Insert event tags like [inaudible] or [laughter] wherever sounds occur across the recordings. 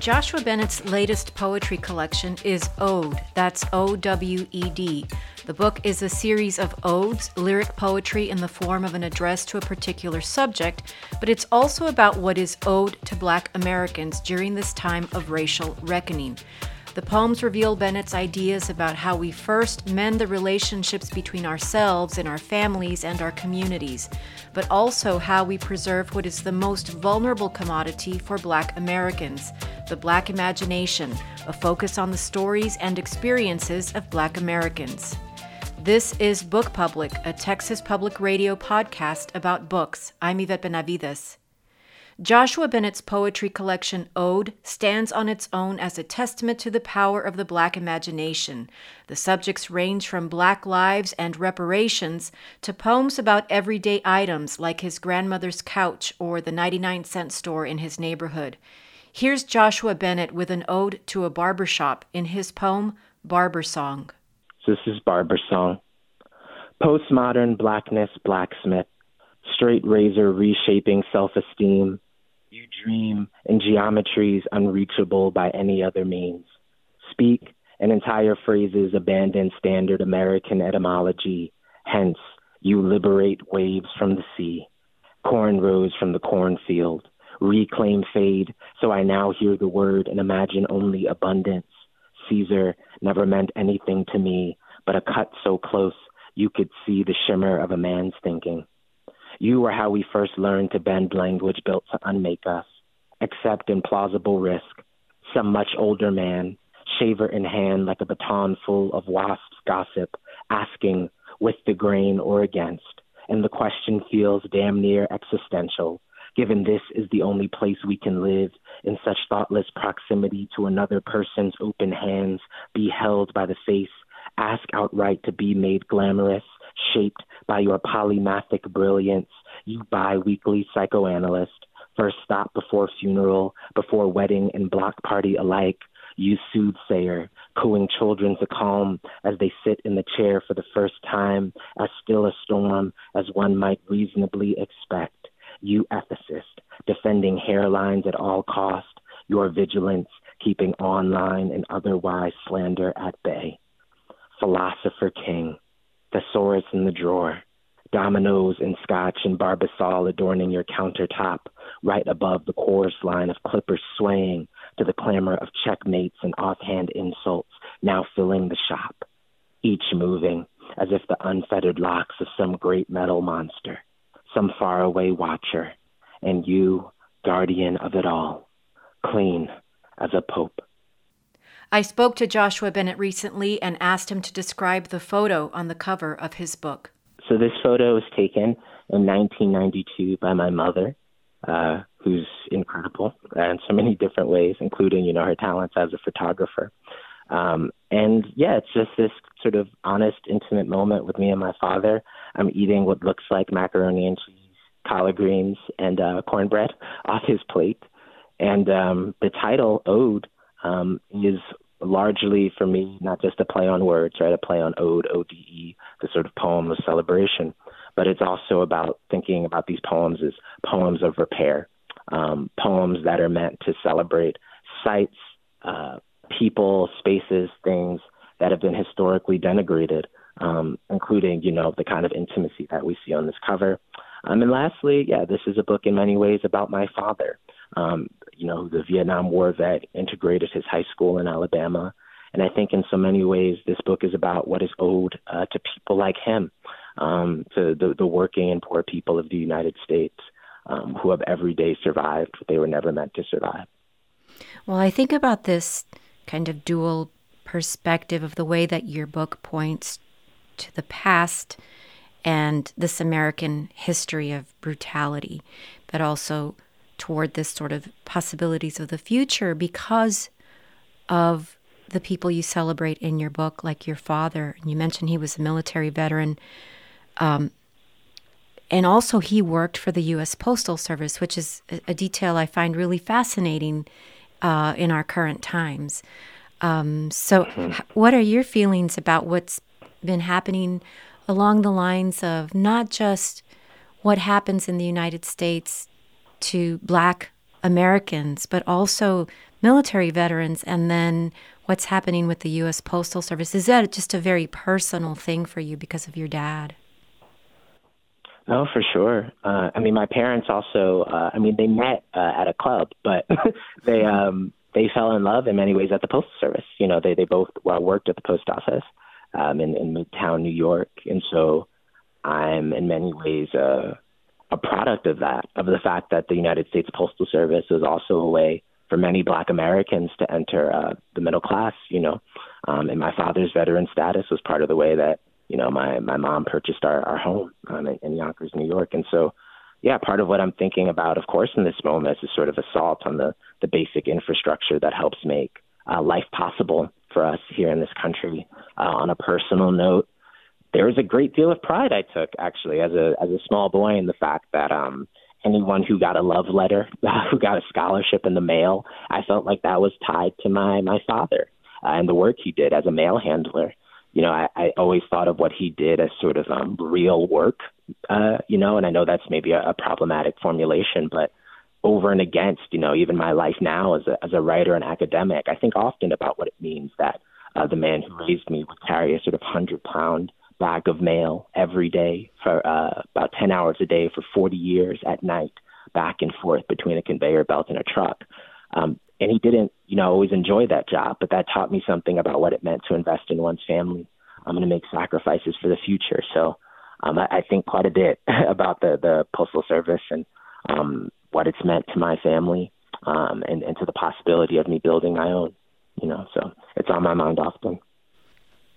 Joshua Bennett's latest poetry collection is Owed. That's O W E D. The book is a series of odes, lyric poetry in the form of an address to a particular subject, but it's also about what is owed to Black Americans during this time of racial reckoning. The poems reveal Bennett's ideas about how we first mend the relationships between ourselves and our families and our communities, but also how we preserve what is the most vulnerable commodity for Black Americans the Black imagination, a focus on the stories and experiences of Black Americans. This is Book Public, a Texas Public Radio podcast about books. I'm Yvette Benavides. Joshua Bennett's poetry collection Owed stands on its own as a testament to the power of the Black imagination. The subjects range from Black lives and reparations to poems about everyday items like his grandmother's couch or the 99 cent store in his neighborhood. Here's Joshua Bennett with an ode to a barbershop in his poem Barber Song. This is Barber Song. Postmodern blackness, blacksmith, straight razor reshaping self esteem you dream in geometries unreachable by any other means. Speak, and entire phrases abandon standard American etymology. Hence, you liberate waves from the sea, corn rose from the cornfield, reclaim fade, so I now hear the word and imagine only abundance. Caesar never meant anything to me, but a cut so close you could see the shimmer of a man's thinking. You are how we first learned to bend language built to unmake us, accept in plausible risk. Some much older man, shaver in hand like a baton full of wasps' gossip, asking with the grain or against. And the question feels damn near existential, given this is the only place we can live in such thoughtless proximity to another person's open hands, be held by the face, ask outright to be made glamorous, shaped by your polymathic brilliance, you bi weekly psychoanalyst, first stop before funeral, before wedding and block party alike, you soothsayer, cooing children to calm as they sit in the chair for the first time, as still a storm as one might reasonably expect. You ethicist, defending hairlines at all cost, your vigilance keeping online and otherwise slander at bay. Philosopher king, thesaurus in the drawer, dominoes and scotch and barbasol adorning your countertop, right above the chorus line of clippers swaying to the clamor of checkmates and offhand insults now filling the shop, each moving as if the unfettered locks of some great metal monster, some faraway watcher, and you, guardian of it all, clean as a pope. I spoke to Joshua Bennett recently and asked him to describe the photo on the cover of his book. So this photo was taken in 1992 by my mother, uh, who's incredible in so many different ways, including you know her talents as a photographer. Um, and yeah, it's just this sort of honest, intimate moment with me and my father. I'm eating what looks like macaroni and cheese, collard greens, and uh, cornbread [laughs] off his plate. And um, the title, Owed, um, is largely for me not just a play on words, right? A play on ode, O D E, the sort of poem of celebration, but it's also about thinking about these poems as poems of repair, um, poems that are meant to celebrate sites, uh, people, spaces, things that have been historically denigrated, um, including, you know, the kind of intimacy that we see on this cover. Um, and lastly, yeah, this is a book in many ways about my father. Um, you know, the Vietnam War vet integrated his high school in Alabama. And I think in so many ways, this book is about what is owed uh, to people like him, um, to the, the working and poor people of the United States um, who have every day survived what they were never meant to survive. Well, I think about this kind of dual perspective of the way that your book points to the past and this American history of brutality, but also toward this sort of possibilities of the future because of the people you celebrate in your book, like your father. And you mentioned he was a military veteran. Um, and also, he worked for the U.S. Postal Service, which is a, a detail I find really fascinating uh, in our current times. Um, so, mm-hmm. what are your feelings about what's been happening along the lines of not just what happens in the United States to Black Americans, but also military veterans, and then what's happening with the U.S. Postal Service? Is that just a very personal thing for you because of your dad? No, for sure. Uh, I mean, my parents also. Uh, I mean, they met uh, at a club, but [laughs] they um, they fell in love in many ways at the postal service. You know, they they both well, worked at the post office um, in, in Midtown, New York, and so I'm in many ways a a product of that, of the fact that the United States Postal Service was also a way for many Black Americans to enter uh, the middle class. You know, um, and my father's veteran status was part of the way that you know my my mom purchased our our home um, in, Yonkers, New York, and so yeah, part of what I'm thinking about, of course, in this moment is sort of assault on the the basic infrastructure that helps make uh, life possible for us here in this country. Uh, on a personal note, there was a great deal of pride I took actually as a as a small boy in the fact that um anyone who got a love letter, [laughs] who got a scholarship in the mail, I felt like that was tied to my my father uh, and the work he did as a mail handler. You know, I, I always thought of what he did as sort of um, real work. Uh, you know, and I know that's maybe a, a problematic formulation, but over and against, you know, even my life now as a as a writer and academic, I think often about what it means that uh, the man who raised me would carry a sort of hundred pound bag of mail every day for uh, about 10 hours a day for 40 years at night, back and forth between a conveyor belt and a truck. Um, and he didn't, you know, always enjoy that job, but that taught me something about what it meant to invest in one's family. I'm going to make sacrifices for the future. So um, I, I think quite a bit [laughs] about the, the Postal Service and um, what it's meant to my family um, and, and to the possibility of me building my own, you know, so it's on my mind often.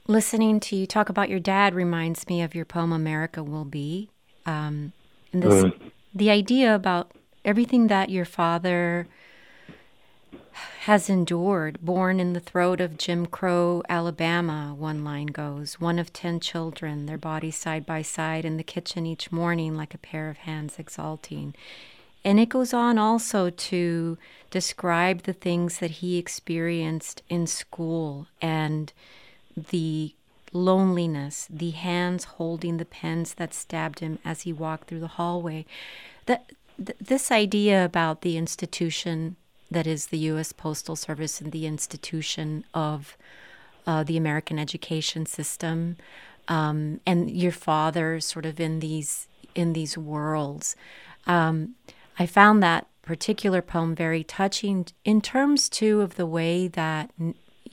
Listening to you talk about your dad reminds me of your poem "America Will Be," um, and this mm. the idea about everything that your father has endured, born in the throat of Jim Crow, Alabama, one line goes, one of ten children, their bodies side by side in the kitchen each morning like a pair of hands exalting. And it goes on also to describe the things that he experienced in school and the loneliness, the hands holding the pens that stabbed him as he walked through the hallway. That th- this idea about the institution that is the U.S. Postal Service and the institution of uh, the American education system, um, and your father sort of in these in these worlds. Um, I found that particular poem very touching in terms too of the way that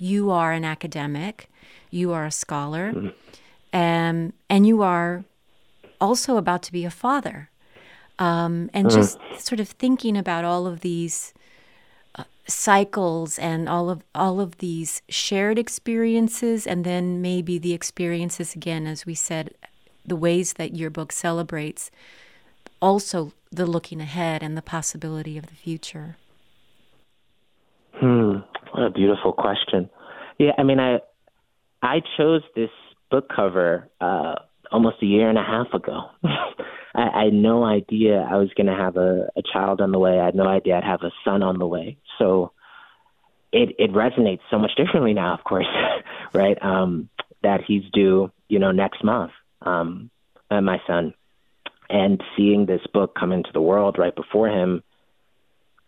you are an academic you are a scholar, mm-hmm. um, and you are also about to be a father. Um, and mm-hmm. just sort of thinking about all of these uh, cycles and all of all of these shared experiences, and then maybe the experiences again, as we said, the ways that your book celebrates, also the looking ahead and the possibility of the future. Hmm. What a beautiful question. Yeah, I mean, I I chose this book cover uh, almost a year and a half ago. [laughs] I, I had no idea I was going to have a, a child on the way. I had no idea I'd have a son on the way. So it it resonates so much differently now, of course, [laughs] right? Um, that he's due, you know, next month. Um, uh, my son, and seeing this book come into the world right before him,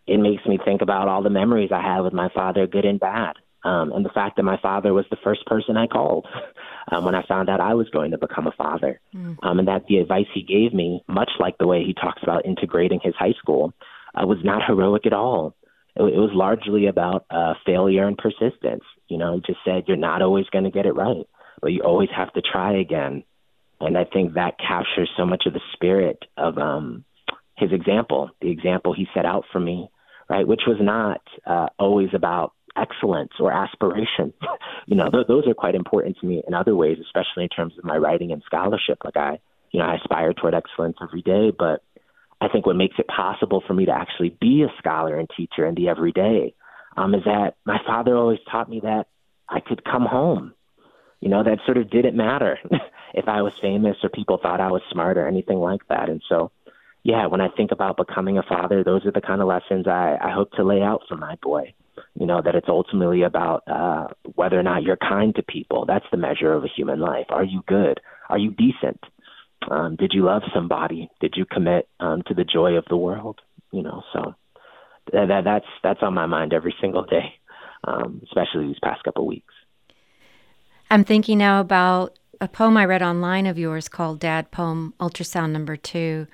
it makes me think about all the memories I have with my father, good and bad um, and the fact that my father was the first person I called [laughs] um, when I found out I was going to become a father, mm. um, and that the advice he gave me, much like the way he talks about integrating his high school, uh, was not heroic at all. It, it was largely about uh, failure and persistence. You know, he just said you're not always going to get it right, but you always have to try again. And I think that captures so much of the spirit of um, his example, the example he set out for me, right, which was not uh, always about excellence or aspiration. [laughs] you know, th- those are quite important to me in other ways, especially in terms of my writing and scholarship. Like I, you know, I aspire toward excellence every day, but I think what makes it possible for me to actually be a scholar and teacher in the everyday um, is that my father always taught me that I could come home. You know, that sort of didn't matter [laughs] if I was famous or people thought I was smart or anything like that. And so, yeah, when I think about becoming a father, those are the kind of lessons I, I hope to lay out for my boy You know that it's ultimately about uh, whether or not you're kind to people. That's the measure of a human life. Are you good? Are you decent? Um, did you love somebody? Did you commit um, to the joy of the world? You know, so that, that that's that's on my mind every single day, um, especially these past couple weeks. I'm thinking now about a poem I read online of yours called "Dad Poem Ultrasound Number Two,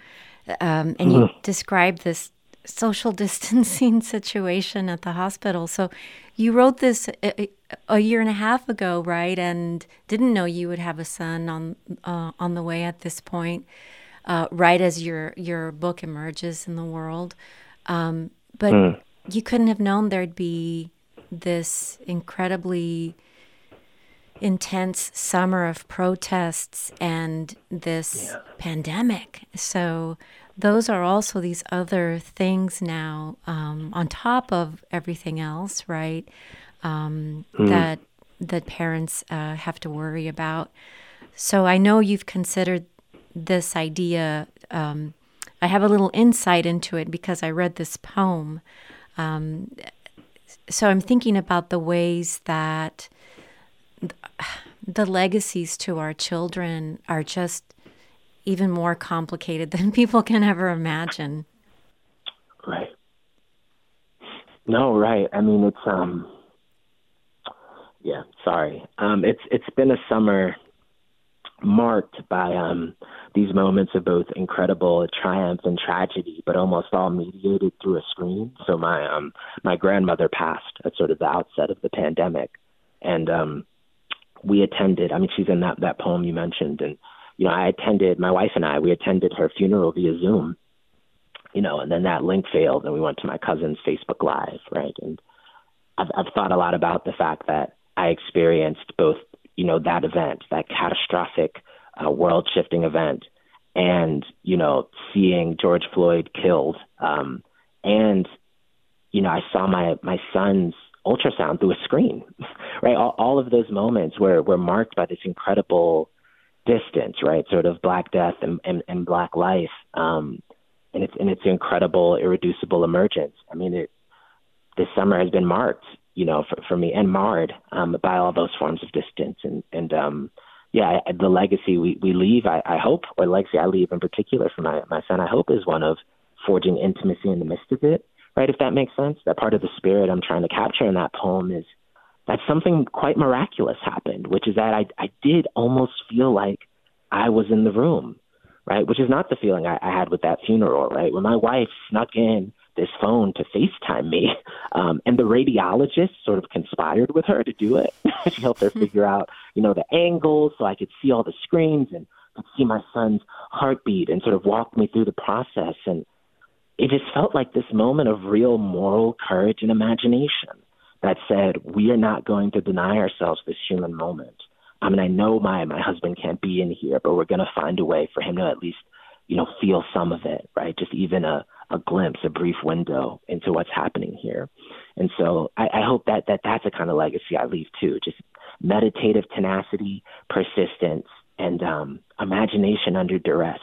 um, and you mm-hmm. described this social [laughs] distancing situation at the hospital. So you wrote this a, a, year and a half ago, right? And didn't know you would have a son on uh, on the way at this point, uh, right as your your book emerges in the world. Um, but mm. you couldn't have known there'd be this incredibly intense summer of protests and this yeah. pandemic. So those are also these other things now um, on top of everything else, right? Um, mm. That that parents uh, have to worry about. So I know you've considered this idea. Um, I have a little insight into it because I read this poem. Um, so I'm thinking about the ways that the legacies to our children are just even more complicated [laughs] than people can ever imagine. Right. No, right. I mean, it's um, yeah. Sorry. Um, it's it's been a summer marked by um these moments of both incredible triumph and tragedy, but almost all mediated through a screen. So my um my grandmother passed at sort of the outset of the pandemic, and um we attended. I mean, she's in that that poem you mentioned, and you know, I attended, my wife and I, we attended her funeral via Zoom, you know, and then that link failed and we went to my cousin's Facebook Live, right? And I've, I've thought a lot about the fact that I experienced both, you know, that event, that catastrophic uh, world shifting event, and, you know, seeing George Floyd killed. Um, and, you know, I saw my, my son's ultrasound through a screen, [laughs] right? All, all of those moments were, were marked by this incredible distance, right? Sort of Black Death and, and, and Black Life, um, and its and its incredible, irreducible emergence. I mean, it, this summer has been marked, you know, for, for me and marred um, by all those forms of distance, and and um, yeah, the legacy we we leave, I, I hope, or legacy I leave in particular for my my son, I hope is one of forging intimacy in the midst of it, right? If that makes sense, that part of the spirit I'm trying to capture in that poem is that something quite miraculous happened, which is that I, I did almost feel like I was in the room, right? Which is not the feeling I, I had with that funeral, right? When my wife snuck in this phone to FaceTime me, [laughs] um, and the radiologist sort of conspired with her to do it. [laughs] she helped her [laughs] figure out, you know, the angles so I could see all the screens and could see my son's heartbeat and sort of walk me through the process. And it just felt like this moment of real moral courage and imagination that said, we are not going to deny ourselves this human moment. I mean, I know my my husband can't be in here, but we're going to find a way for him to at least, you know, feel some of it, right? Just even a a glimpse, a brief window into what's happening here. And so I, I hope that that that's a kind of legacy I leave too. Just meditative tenacity, persistence, and um, imagination under duress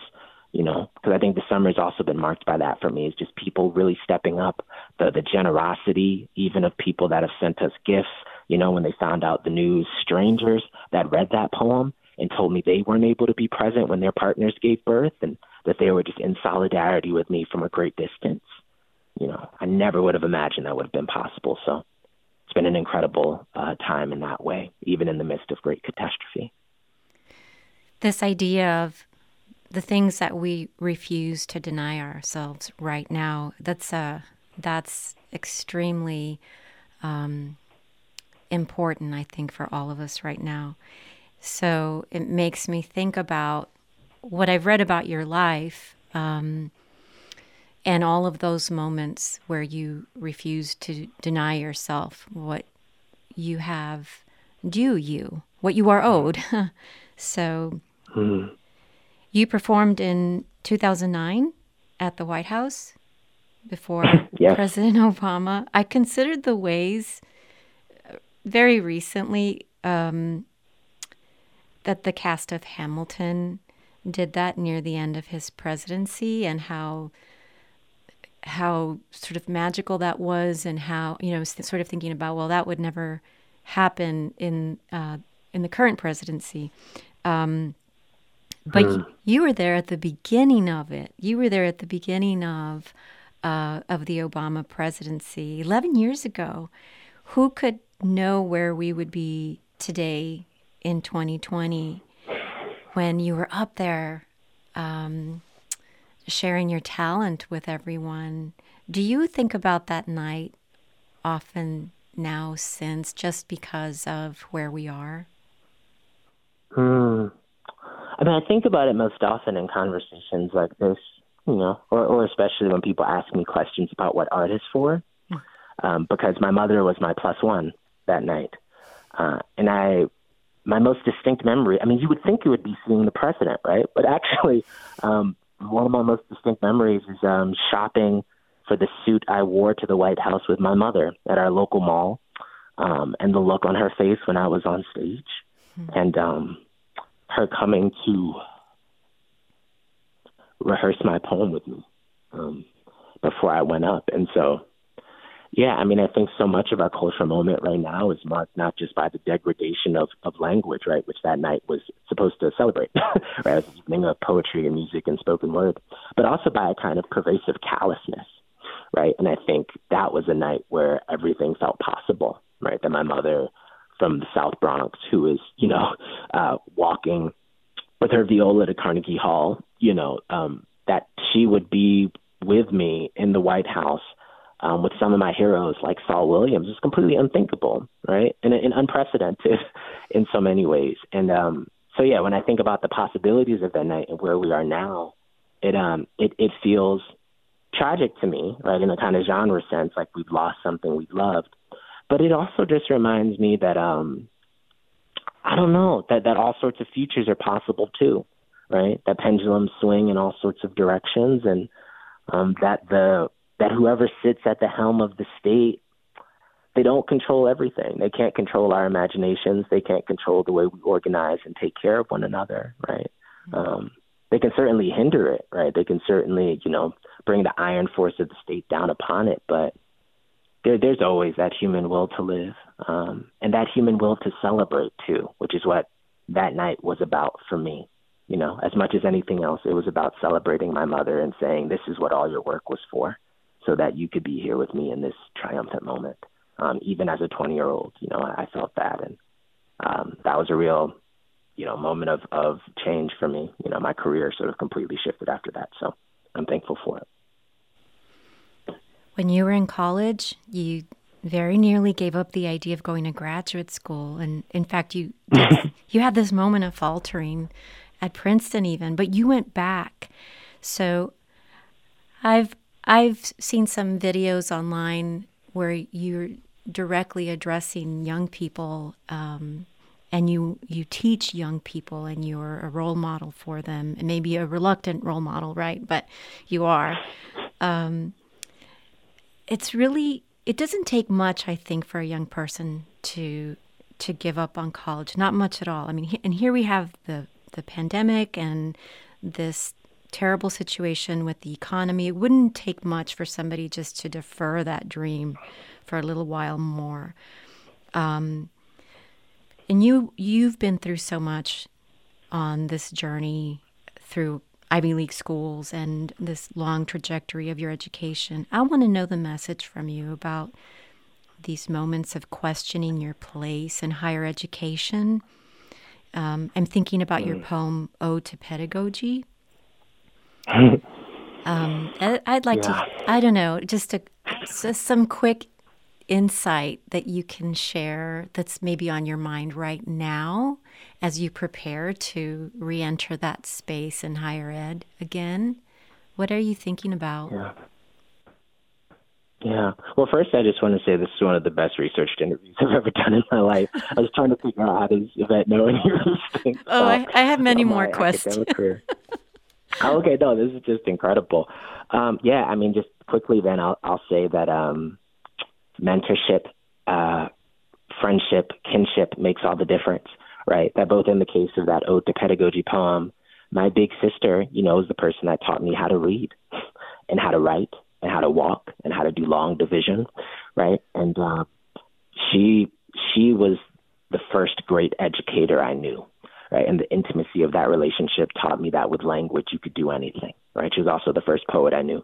you know, because I think the summer has also been marked by that for me. Is just people really stepping up, the the generosity, even of people that have sent us gifts. You know, when they found out the news, strangers that read that poem and told me they weren't able to be present when their partners gave birth, and that they were just in solidarity with me from a great distance. You know, I never would have imagined that would have been possible. So it's been an incredible uh, time in that way, even in the midst of great catastrophe. This idea of the things that we refuse to deny ourselves right now that's uh that's extremely um, important i think for all of us right now. So it makes me think about what i've read about your life um, and all of those moments where you refuse to deny yourself what you have due you what you are owed. [laughs] So mm-hmm you performed in 2009 at the White House before [laughs] yes. President [laughs] Obama. I considered the ways uh, very recently um, that the cast of Hamilton did that near the end of his presidency and how how sort of magical that was, and how you know, sort of thinking about well, that would never happen in uh, in the current presidency. Um, but mm. you were there at the beginning of it. You were there at the beginning of uh, of the Obama presidency, eleven years ago. Who could know where we would be today in 2020 when you were up there um, sharing your talent with everyone? Do you think about that night often now since just because of where we are? Hmm. I mean, I think about it most often in conversations like this, you know, or, or especially when people ask me questions about what art is for, hmm. um, because my mother was my plus one that night. Uh, and I, my most distinct memory, I mean, you would think you would be seeing the president, right? But actually, um, one of my most distinct memories is um, shopping for the suit I wore to the White House with my mother at our local mall, um, and the look on her face when I was on stage, mm-hmm. and um, her coming to rehearse my poem with me um, before I went up. And so, yeah, I mean, I think so much of our cultural moment right now is marked not just by the degradation of, of language, right, which that night was supposed to celebrate, [laughs] right, as evening of poetry and music and spoken word, but also by a kind of pervasive callousness, right? And I think that was a night where everything felt possible, right? That my mother from the South Bronx who is, you know, uh, walking with her viola to Carnegie Hall, you know, um, that she would be with me in the White House um, with some of my heroes like Saul Williams is completely unthinkable, right? And, and unprecedented [laughs] in so many ways. And um, so, yeah, when I think about the possibilities of that night and where we are now, it um, it, it feels tragic to me, right? In a kind of genre sense, like we've lost something we loved. But it also just reminds me that um I don't know, that that all sorts of futures are possible too, right? That pendulums swing in all sorts of directions and um that the that whoever sits at the helm of the state they don't control everything. They can't control our imaginations. They can't control the way we organize and take care of one another, right? Um, they can certainly hinder it, right? They can certainly, you know, bring the iron force of the state down upon it, but there, there's always that human will to live, um, and that human will to celebrate too, which is what that night was about for me. You know, as much as anything else, it was about celebrating my mother and saying, "This is what all your work was for, so that you could be here with me in this triumphant moment." Um, even as a 20 year old, you know, I, I felt that, and um, that was a real, you know, moment of of change for me. You know, my career sort of completely shifted after that, so I'm thankful for it. When you were in college, you very nearly gave up the idea of going to graduate school, and in fact, you [laughs] you had this moment of faltering at Princeton, even, but you went back. So, I've I've seen some videos online where you're directly addressing young people um, and you you teach young people and you're a role model for them. And maybe a reluctant role model right? But you are. Um, it's really it doesn't take much i think for a young person to to give up on college. Not much at all. I mean and here we have the the pandemic and this terrible situation with the economy. It wouldn't take much for somebody just to defer that dream for a little while more. Um, and you you've been through so much on this journey through Ivy League schools and this long trajectory of your education. I want to know the message from you about these moments of questioning your place in higher education. Um, I'm thinking about mm. your poem "Ode to Pedagogy." [laughs] um, I, would like yeah. to, I don't know, just, a, just some quick insight that you can share that's maybe on your mind right now as you prepare to re enter that space in higher ed again? What are you thinking about? Yeah. Yeah. Well, first, I just want to say this is one of the best researched interviews [laughs] I've ever done in my life. I was trying to figure out how does Yvette know any of these things. Oh, I, I, have many more questions. [laughs] oh, okay, no, this is just incredible. Um, yeah, I mean, just quickly, then I'll I'll say that um, mentorship, uh, friendship, kinship makes all the difference right? That both in the case of that ode to pedagogy poem, my big sister, you know, is the person that taught me how to read [laughs] and how to write and how to walk and how to do long division, right? And uh, she she was the first great educator I knew, right? And the intimacy of that relationship taught me that with language you could do anything, right? She was also the first poet I knew.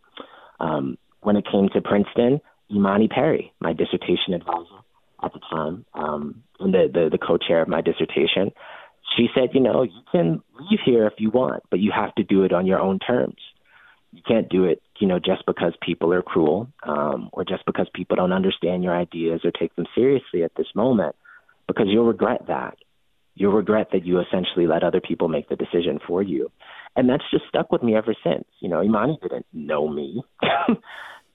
Um, when it came to Princeton, Imani Perry, my dissertation advisor at the time, um, and the, the the co-chair of my dissertation, she said, you know, you can leave here if you want, but you have to do it on your own terms. You can't do it, you know, just because people are cruel, um, or just because people don't understand your ideas or take them seriously at this moment, because you'll regret that. You'll regret that you essentially let other people make the decision for you. And that's just stuck with me ever since. You know, Imani didn't know me. [laughs]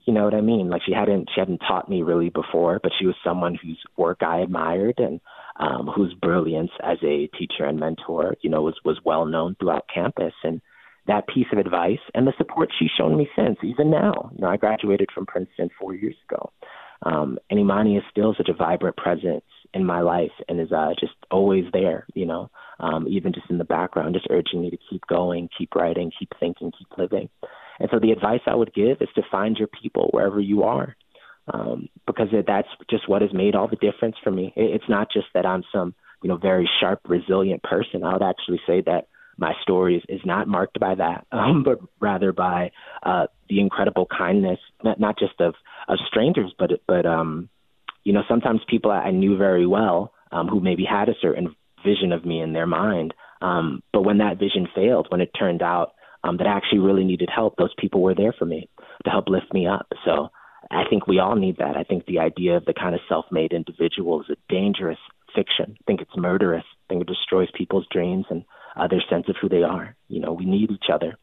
you know what I mean? Like she hadn't she hadn't taught me really before, but she was someone whose work I admired and um, whose brilliance as a teacher and mentor, you know, was was well known throughout campus. And that piece of advice and the support she's shown me since, even now. You know, I graduated from Princeton four years ago. Um, and Imani is still such a vibrant presence in my life and is uh, just always there, you know, um, even just in the background, just urging me to keep going, keep writing, keep thinking, keep living. And so the advice I would give is to find your people wherever you are, um, because that's just what has made all the difference for me. It's not just that I'm some, you know, very sharp, resilient person. I would actually say that my story is, is not marked by that, [laughs] um, but rather by uh, the incredible kindness, not, not just of, of strangers, but but um, you know, sometimes people I knew very well um, who maybe had a certain vision of me in their mind, um, but when that vision failed, when it turned out um, that actually really needed help, those people were there for me to help lift me up. So I think we all need that. I think the idea of the kind of self-made individual is a dangerous fiction. I think it's murderous. I think it destroys people's dreams and uh, their sense of who they are. You know, we need each other.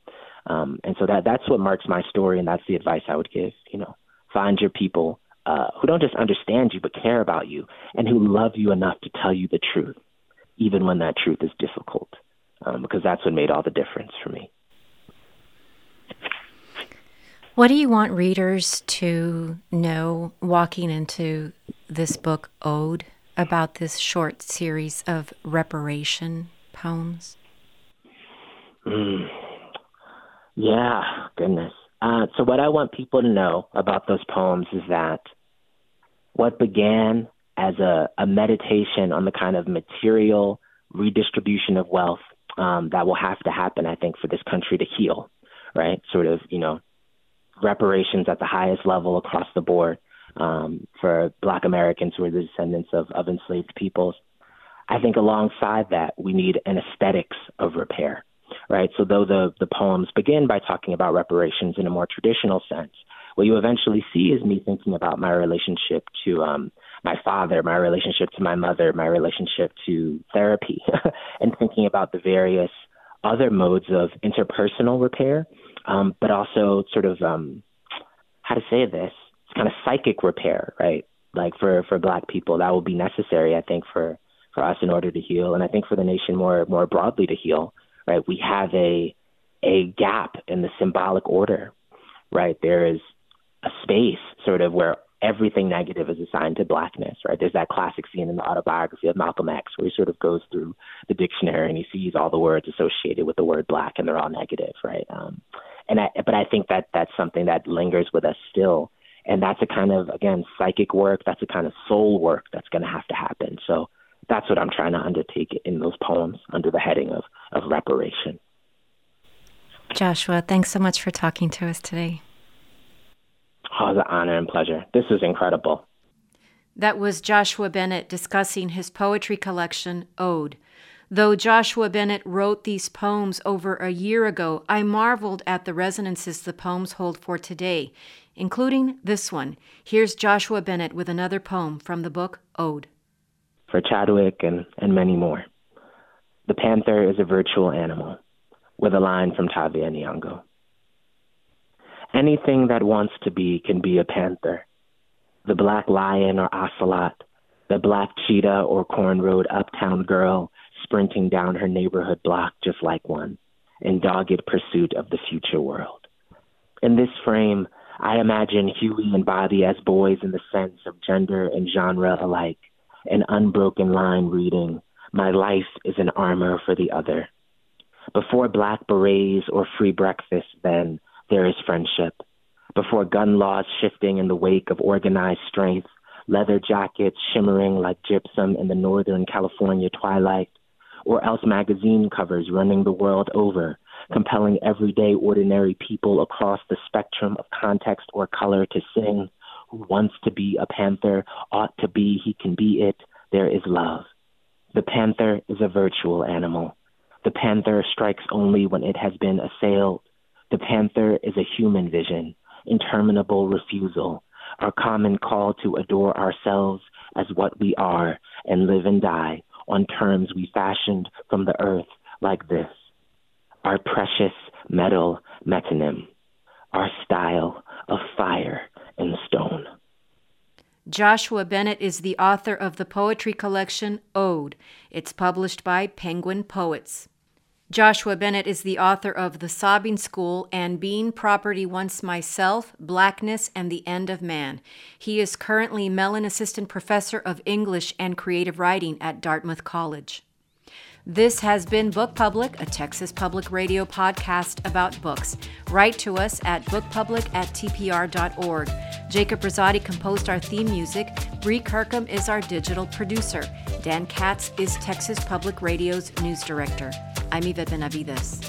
Um, and so that that's what marks my story, and that's the advice I would give. You know, find your people uh, who don't just understand you but care about you, and who love you enough to tell you the truth, even when that truth is difficult, um, because that's what made all the difference for me. What do you want readers to know walking into this book, Owed, about this short series of reparation poems? Mm. Yeah, goodness. Uh, so, what I want people to know about those poems is that what began as a, a meditation on the kind of material redistribution of wealth um, that will have to happen, I think, for this country to heal, right? Sort of, you know, reparations at the highest level across the board um, for Black Americans who are the descendants of, of enslaved peoples. I think alongside that, we need an aesthetics of repair, right? So though the, the poems begin by talking about reparations in a more traditional sense, what you eventually see is me thinking about my relationship to um, my father, my relationship to my mother, my relationship to therapy, [laughs] and thinking about the various other modes of interpersonal repair, um, but also sort of um, how to say this, it's kind of psychic repair, right? Like for for Black people, that will be necessary, I think, for for us in order to heal, and I think for the nation more more broadly to heal. Right, we have a a gap in the symbolic order. Right, there is a space sort of where everything negative is assigned to blackness, right? There's that classic scene in the autobiography of Malcolm X where he sort of goes through the dictionary and he sees all the words associated with the word black and they're all negative, right? Um, and I, but I think that that's something that lingers with us still. And that's a kind of, again, psychic work. That's a kind of soul work that's going to have to happen. So that's what I'm trying to undertake in those poems under the heading of, of reparation. Joshua, thanks so much for talking to us today. Oh, it's an honor and pleasure. This is incredible. That was Joshua Bennett discussing his poetry collection, Owed. Though Joshua Bennett wrote these poems over a year ago, I marveled at the resonances the poems hold for today, including this one. Here's Joshua Bennett with another poem from the book Ode for Chadwick and, and many more. The panther is a virtual animal, with a line from Tavia Nyong'o. Anything that wants to be can be a panther. The black lion or ocelot, the black cheetah or cornrowed uptown girl sprinting down her neighborhood block just like one, in dogged pursuit of the future world. In this frame, I imagine Huey and Bobby as boys in the sense of gender and genre alike, an unbroken line reading, My life is an armor for the other. Before black berets or free breakfast, then, there is friendship. before gun laws shifting in the wake of organized strength, leather jackets shimmering like gypsum in the northern California twilight, or else magazine covers running the world over, compelling everyday ordinary people across the spectrum of context or color to sing, Who wants to be a panther, ought to be, he can be it, there is love. The panther is a virtual animal. The panther strikes only when it has been assailed. The panther is a human vision, interminable refusal, our common call to adore ourselves as what we are and live and die on terms we fashioned from the earth like this. Our precious metal metonym, our style of fire and stone. Joshua Bennett is the author of the poetry collection Owed. It's published by Penguin Poets. Joshua Bennett is the author of The Sobbing School and Being Property Once Myself, Blackness, and the End of Man. He is currently Mellon Assistant Professor of English and Creative Writing at Dartmouth College. This has been Book Public, a Texas Public Radio podcast about books. Write to us at bookpublic at tpr.org. Jacob Rosati composed our theme music. Bree Kirkham is our digital producer. Dan Katz is Texas Public Radio's news director. I'm Yvette Benavides.